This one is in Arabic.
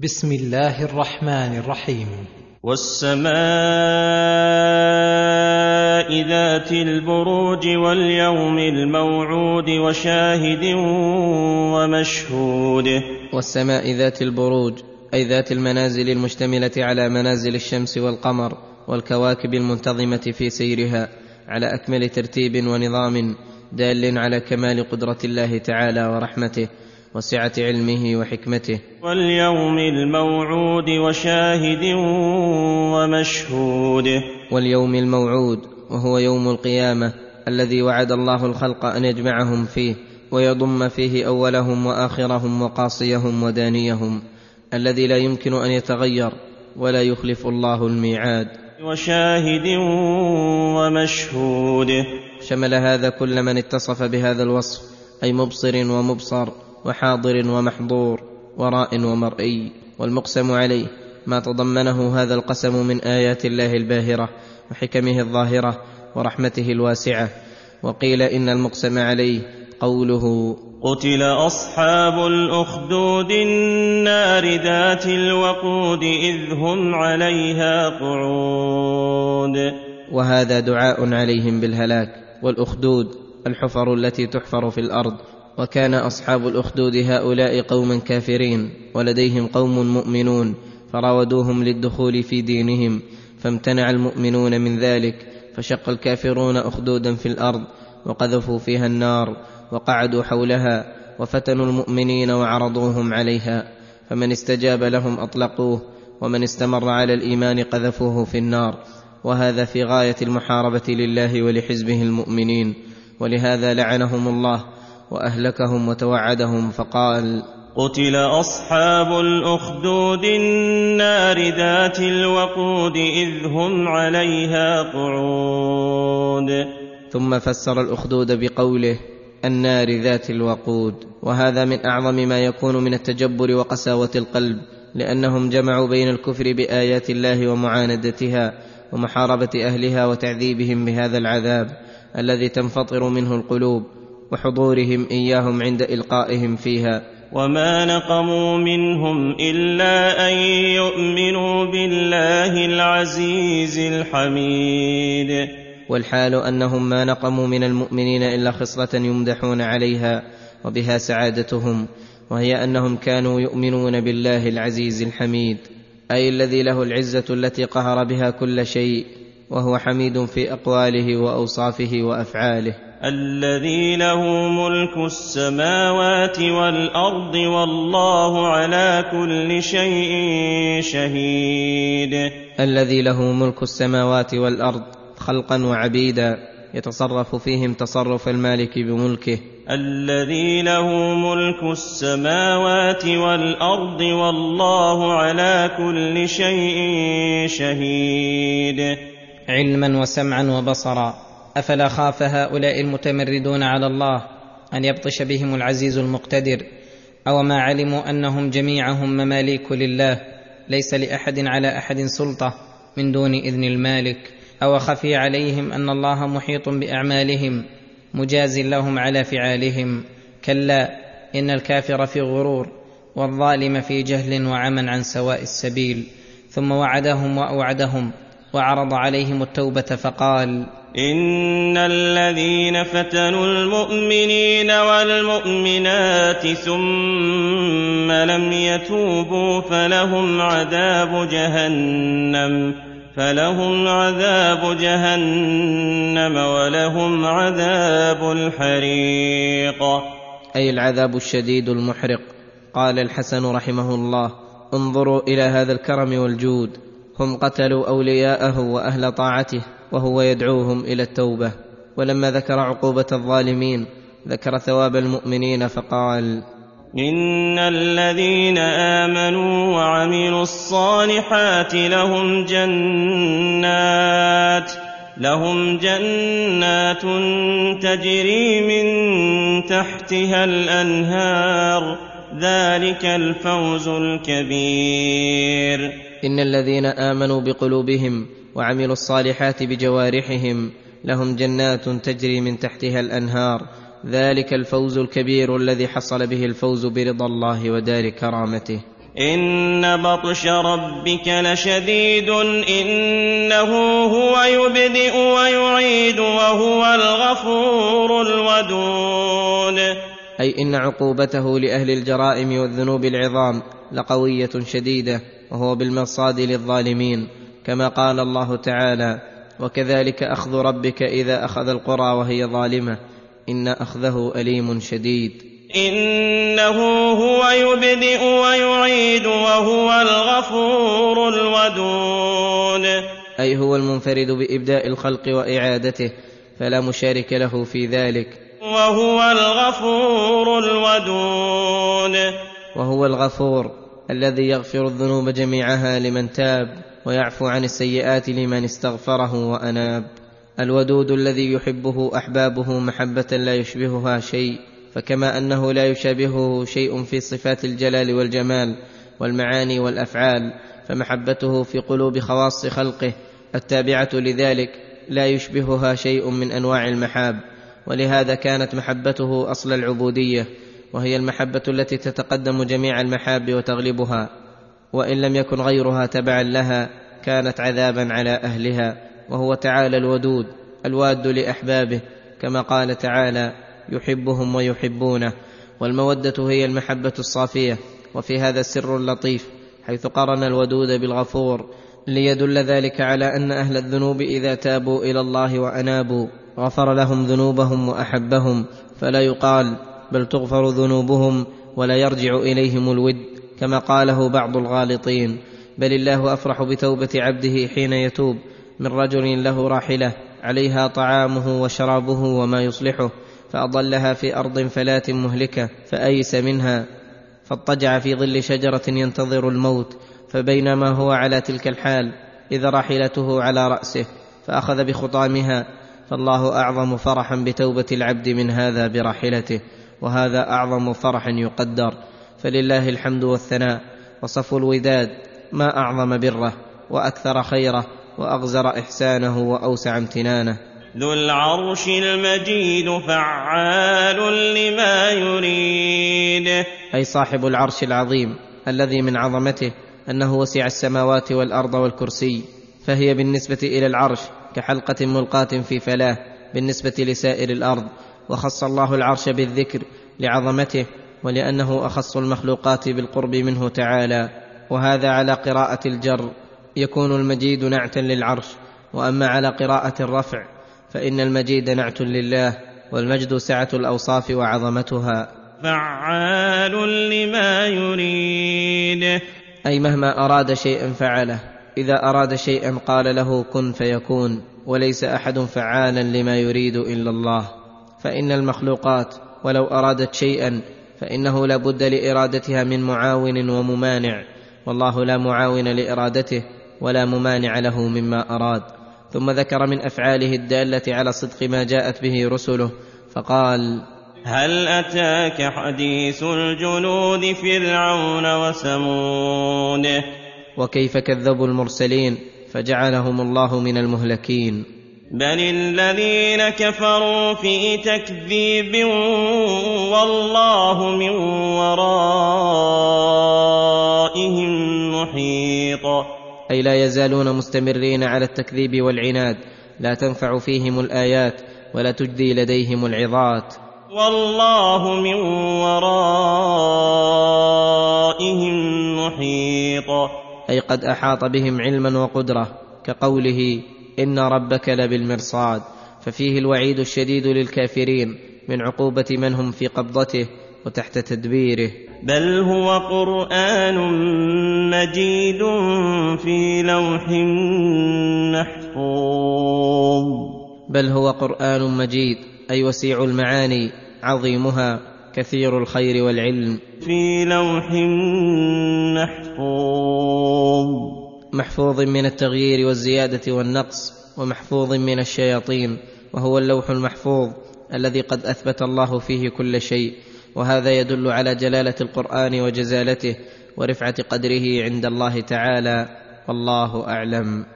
بسم الله الرحمن الرحيم. والسماء ذات البروج واليوم الموعود وشاهد ومشهود. والسماء ذات البروج أي ذات المنازل المشتملة على منازل الشمس والقمر والكواكب المنتظمة في سيرها على أكمل ترتيب ونظام دال على كمال قدرة الله تعالى ورحمته. وسعة علمه وحكمته. واليوم الموعود وشاهد ومشهود. واليوم الموعود وهو يوم القيامة الذي وعد الله الخلق أن يجمعهم فيه ويضم فيه أولهم وآخرهم وقاصيهم ودانيهم الذي لا يمكن أن يتغير ولا يخلف الله الميعاد. وشاهد ومشهود. شمل هذا كل من اتصف بهذا الوصف أي مبصر ومبصر وحاضر ومحظور وراء ومرئي والمقسم عليه ما تضمنه هذا القسم من آيات الله الباهرة وحكمه الظاهرة ورحمته الواسعة. وقيل إن المقسم عليه قوله قتل أصحاب الأخدود النار ذات الوقود إذ هم عليها قعود. وهذا دعاء عليهم بالهلاك والأخدود الحفر التي تحفر في الأرض وكان أصحاب الأخدود هؤلاء قوما كافرين ولديهم قوم مؤمنون فراودوهم للدخول في دينهم فامتنع المؤمنون من ذلك فشق الكافرون أخدودا في الأرض وقذفوا فيها النار وقعدوا حولها وفتنوا المؤمنين وعرضوهم عليها فمن استجاب لهم أطلقوه ومن استمر على الإيمان قذفوه في النار وهذا في غاية المحاربة لله ولحزبه المؤمنين ولهذا لعنهم الله وأهلكهم وتوعدهم فقال قتل أصحاب الأخدود النار ذات الوقود إذ هم عليها قعود. ثم فسر الأخدود بقوله النار ذات الوقود وهذا من أعظم ما يكون من التجبر وقساوة القلب لأنهم جمعوا بين الكفر بآيات الله ومعاندتها ومحاربة أهلها وتعذيبهم بهذا العذاب الذي تنفطر منه القلوب. وحضورهم إياهم عند إلقائهم فيها. وما نقموا منهم الا ان يؤمنوا بالله العزيز الحميد. والحال أنهم ما نقموا من المؤمنين إلا خصلة يمدحون عليها وبها سعادتهم وهي أنهم كانوا يؤمنون بالله العزيز الحميد أي الذي له العزة التي قهر بها كل شيء وهو حميد في أقواله وأوصافه وأفعاله. الذي له ملك السماوات والأرض والله على كل شيء شهيد. الذي له ملك السماوات والأرض خلقا وعبيدا يتصرف فيهم تصرف المالك بملكه. الذي له ملك السماوات والأرض والله على كل شيء شهيد. علما وسمعا وبصرا. أفلا خاف هؤلاء المتمردون على الله أن يبطش بهم العزيز المقتدر؟ أو ما علموا أنهم جميعهم مماليك لله ليس لأحد على أحد سلطة من دون إذن المالك؟ أو خفي عليهم أن الله محيط بأعمالهم مجاز لهم على فعالهم؟ كلا إن الكافر في غرور والظالم في جهل وعمى عن سواء السبيل. ثم وعدهم وأوعدهم وعرض عليهم التوبة فقال إن الذين فتنوا المؤمنين والمؤمنات ثم لم يتوبوا فلهم عذاب جهنم فلهم عذاب جهنم ولهم عذاب الحريق. أي العذاب الشديد المحرق قال الحسن رحمه الله انظروا إلى هذا الكرم والجود. هم قتلوا أولياءه وأهل طاعته وهو يدعوهم إلى التوبة. ولما ذكر عقوبة الظالمين ذكر ثواب المؤمنين فقال إن الذين آمنوا وعملوا الصالحات لهم جنات لهم جنات تجري من تحتها الأنهار. ذلك الفوز الكبير. إن الذين آمنوا بقلوبهم وعملوا الصالحات بجوارحهم لهم جنات تجري من تحتها الأنهار. ذلك الفوز الكبير الذي حصل به الفوز برضا الله ودار كرامته. إن بطش ربك لشديد إنه هو يبدئ ويعيد وهو الغفور الودود. أي إن عقوبته لأهل الجرائم والذنوب العظام لقوية شديدة. وهو بالمرصاد للظالمين كما قال الله تعالى وكذلك أخذ ربك إذا أخذ القرى وهي ظالمة إن أخذه أليم شديد إنه هو يبدئ ويعيد وهو الغفور الودود. أي هو المنفرد بإبداء الخلق وإعادته فلا مشارك له في ذلك. وهو الغفور الودود. وهو الغفور. الذي يغفر الذنوب جميعها لمن تاب ويعفو عن السيئات لمن استغفره وأناب. الودود الذي يحبه أحبابه محبة لا يشبهها شيء فكما أنه لا يشابهه شيء في صفات الجلال والجمال والمعاني والأفعال فمحبته في قلوب خواص خلقه التابعة لذلك لا يشبهها شيء من أنواع المحاب. ولهذا كانت محبته أصل العبودية. وهي المحبة التي تتقدم جميع المحاب وتغلبها وإن لم يكن غيرها تبعا لها كانت عذابا على أهلها وهو تعالى الودود الواد لأحبابه كما قال تعالى يحبهم ويحبونه. والمودة هي المحبة الصافية وفي هذا سر لطيف حيث قرن الودود بالغفور ليدل ذلك على أن أهل الذنوب إذا تابوا إلى الله وأنابوا غفر لهم ذنوبهم وأحبهم فلا يقال بل تغفر ذنوبهم ولا يرجع إليهم الود كما قاله بعض الغالطين. بل الله أفرح بتوبة عبده حين يتوب. من رجل له راحلة عليها طعامه وشرابه وما يصلحه فأضلها في أرض فلاه مهلكة فأيس منها. فاضطجع في ظل شجرة ينتظر الموت فبينما هو على تلك الحال إذا راحلته على رأسه فأخذ بخطامها. فالله أعظم فرحا بتوبة العبد من هذا براحلته. وهذا أعظم فرح يقدر. فلله الحمد والثناء وصفو الوداد ما أعظم بره وأكثر خيره وأغزر إحسانه وأوسع امتنانه. ذو العرش المجيد فعال لما يريد. أي صاحب العرش العظيم الذي من عظمته أنه وسع السماوات والأرض والكرسي. فهي بالنسبة إلى العرش كحلقة ملقاة في فلاه بالنسبة لسائر الأرض. وخص الله العرش بالذكر لعظمته ولأنه أخص المخلوقات بالقرب منه تعالى وهذا على قراءة الجر. يكون المجيد نعتا للعرش وأما على قراءة الرفع فإن المجيد نعت لله والمجد سعة الأوصاف وعظمتها. فعال لما يريد. أي مهما أراد شيئا فعله. إذا أراد شيئا قال له كن فيكون وليس أحد فعالا لما يريد إلا الله. فإن المخلوقات ولو أرادت شيئا فإنه لا بد لإرادتها من معاون وممانع والله لا معاون لإرادته ولا ممانع له مما أراد. ثم ذكر من أفعاله الدالة على صدق ما جاءت به رسله فقال هل أتاك حديث الجنود فرعون وثمود وكيف كذبوا المرسلين فجعلهم الله من المهلكين. بل الذين كفروا في تكذيب والله من ورائهم محيط أي لا يزالون مستمرين على التكذيب والعناد لا تنفع فيهم الآيات ولا تجدي لديهم العظات. والله من ورائهم محيط أي قد أحاط بهم علما وقدرة كقوله ان ربك لبالمرصاد ففيه الوعيد الشديد للكافرين من عقوبه من هم في قبضته وتحت تدبيره. بل هو قران مجيد في لوح محفوظ. بل هو قران مجيد أي وسيع المعاني عظيمها كثير الخير والعلم. في لوح محفوظ. محفوظ من التغيير والزيادة والنقص ومحفوظ من الشياطين وهو اللوح المحفوظ الذي قد أثبت الله فيه كل شيء. وهذا يدل على جلالة القرآن وجزالته ورفعة قدره عند الله تعالى. والله أعلم.